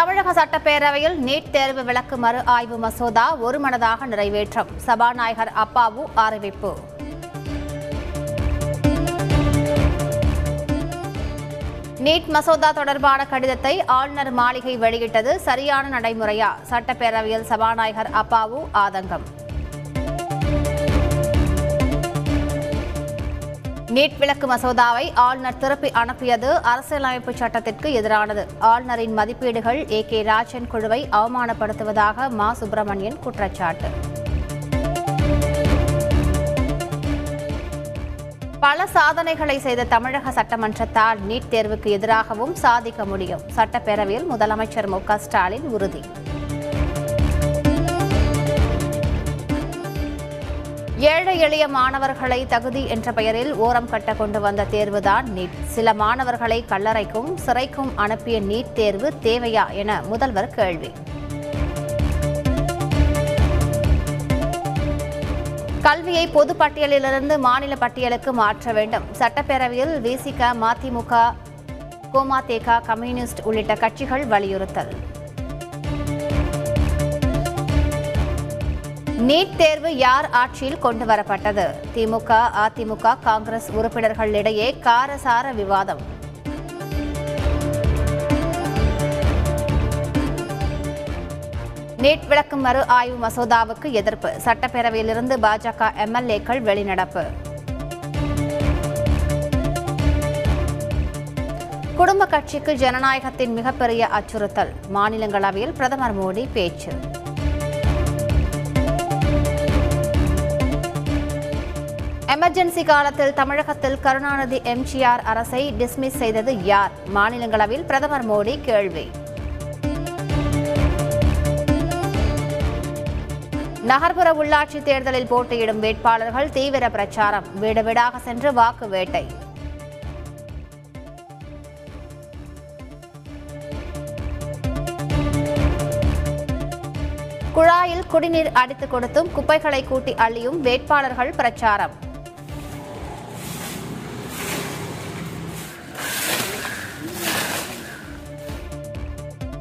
தமிழக சட்டப்பேரவையில் நீட் தேர்வு விலக்கு மறு ஆய்வு மசோதா ஒருமனதாக நிறைவேற்றம். சபாநாயகர் அப்பாவு அறிவிப்பு. நீட் மசோதா தொடர்பான கடிதத்தை ஆளுநர் மாளிகை வெளியிட்டது சரியான நடைமுறையா? சட்டப்பேரவையில் சபாநாயகர் அப்பாவு ஆதங்கம். நீட் விளக்கு மசோதாவை ஆளுநர் திருப்பி அனுப்பியது அரசியலமைப்பு சட்டத்திற்கு எதிரானது. ஆளுநரின் மதிப்பீடுகள் ஏ கே ராஜன் குழுவை அவமானப்படுத்துவதாக மா. சுப்பிரமணியன் குற்றச்சாட்டு. பல சாதனைகளை செய்த தமிழக சட்டமன்றத்தால் நீட் தேர்வுக்கு எதிராகவும் சாதிக்க முடியும். சட்டப்பேரவையில் முதலமைச்சர் மு. க. ஸ்டாலின் உறுதி. ஏழை எளிய மாணவர்களை தகுதி என்ற பெயரில் ஓரம் கட்ட கொண்டு வந்த தேர்வுதான் நீட். சில மாணவர்களை கல்லறைக்கும் சிறைக்கும் அனுப்பிய நீட் தேர்வு தேவையா என முதல்வர் கேள்வி. கல்வியை பொது பட்டியலிலிருந்து மாநில பட்டியலுக்கு மாற்ற வேண்டும். சட்டப்பேரவையில் விசிக மதிமுக கோமாதேகா கம்யூனிஸ்ட் உள்ளிட்ட கட்சிகள் வலியுறுத்தல். நீட் தேர்வு யார் ஆட்சியில் கொண்டு வரப்பட்டது? திமுக அதிமுக காங்கிரஸ் உறுப்பினர்களிடையே காரசார விவாதம். நீட் விளக்கு மறு ஆய்வு மசோதாவுக்கு எதிர்ப்பு. சட்டப்பேரவையிலிருந்து பாஜக எம்எல்ஏக்கள் வெளிநடப்பு. குடும்ப கட்சிக்கு ஜனநாயகத்தின் மிகப்பெரிய அச்சுறுத்தல். மாநிலங்களவையில் பிரதமர் மோடி பேச்சு. எமர்ஜென்சி காலத்தில் தமிழகத்தில் கருணாநிதி எம்ஜிஆர் அரசை டிஸ்மிஸ் செய்தது யார்? மாநிலங்களவையில் பிரதமர் மோடி கேள்வி. நகர்ப்புற உள்ளாட்சி தேர்தலில் போட்டியிடும் வேட்பாளர்கள் தீவிர பிரச்சாரம். வீடு வீடாக சென்று வாக்கு வேட்டை. குழாயில் குடிநீர் அடித்துக் கொடுத்தும் குப்பைகளை கூட்டி அள்ளியும் வேட்பாளர்கள் பிரச்சாரம்.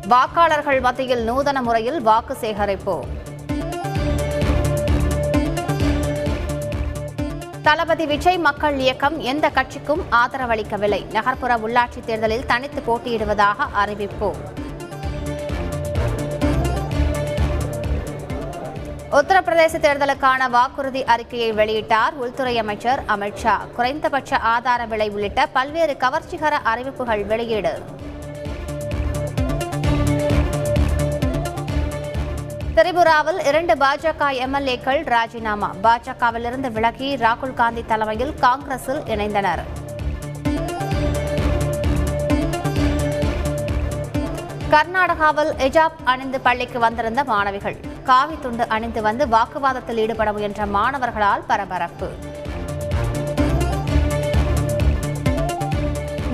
வாக்காளர்கள் மத்தியில் நூதன முறையில் வாக்கு சேகரிப்பு. தளபதி விஜய் மக்கள் இயக்கம் எந்த கட்சிக்கும் ஆதரவளிக்கவில்லை. நகர்ப்புற உள்ளாட்சித் தேர்தலில் தனித்து போட்டியிடுவதாக அறிவிப்பு. உத்தரப்பிரதேச தேர்தலுக்கான வாக்குறுதி அறிக்கையை வெளியிட்டார் உள்துறை அமைச்சர் அமித்ஷா குறைந்தபட்ச ஆதார விலை உள்ளிட்ட பல்வேறு கவர்ச்சிகர அறிவிப்புகள் வெளியீடு. திரிபுராவில் இரண்டு பாஜக எம்எல்ஏக்கள் ராஜினாமா. பாஜகவிலிருந்து விலகி ராகுல் காந்தி தலைமையில் காங்கிரஸில் இணைந்தனர். கர்நாடகாவில் எஜாப் அணிந்து பள்ளிக்கு வந்திருந்த மாணவிகள் காவி துண்டு அணிந்து வந்து வாக்குவாதத்தில் ஈடுபட முயன்ற மாணவர்களால் பரபரப்பு.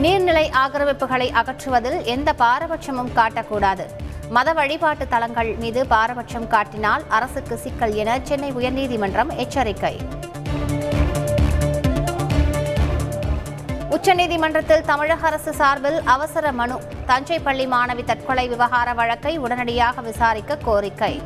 நீர்நிலை ஆக்கிரமிப்புகளை அகற்றுவதில் எந்த பாரபட்சமும் காட்டக்கூடாது. மத வழிபாட்டு தலங்கள் மீது பாரபட்சம் காட்டினால் அரசுக்கு சிக்கல் என சென்னை உயர்நீதிமன்றம் எச்சரிக்கை. உச்சநீதிமன்றத்தில் தமிழக அரசு சார்பில் அவசர மனு தஞ்சை பள்ளி மாணவி தற்கொலை விவகார வழக்கை உடனடியாக விசாரிக்க கோரிக்கை.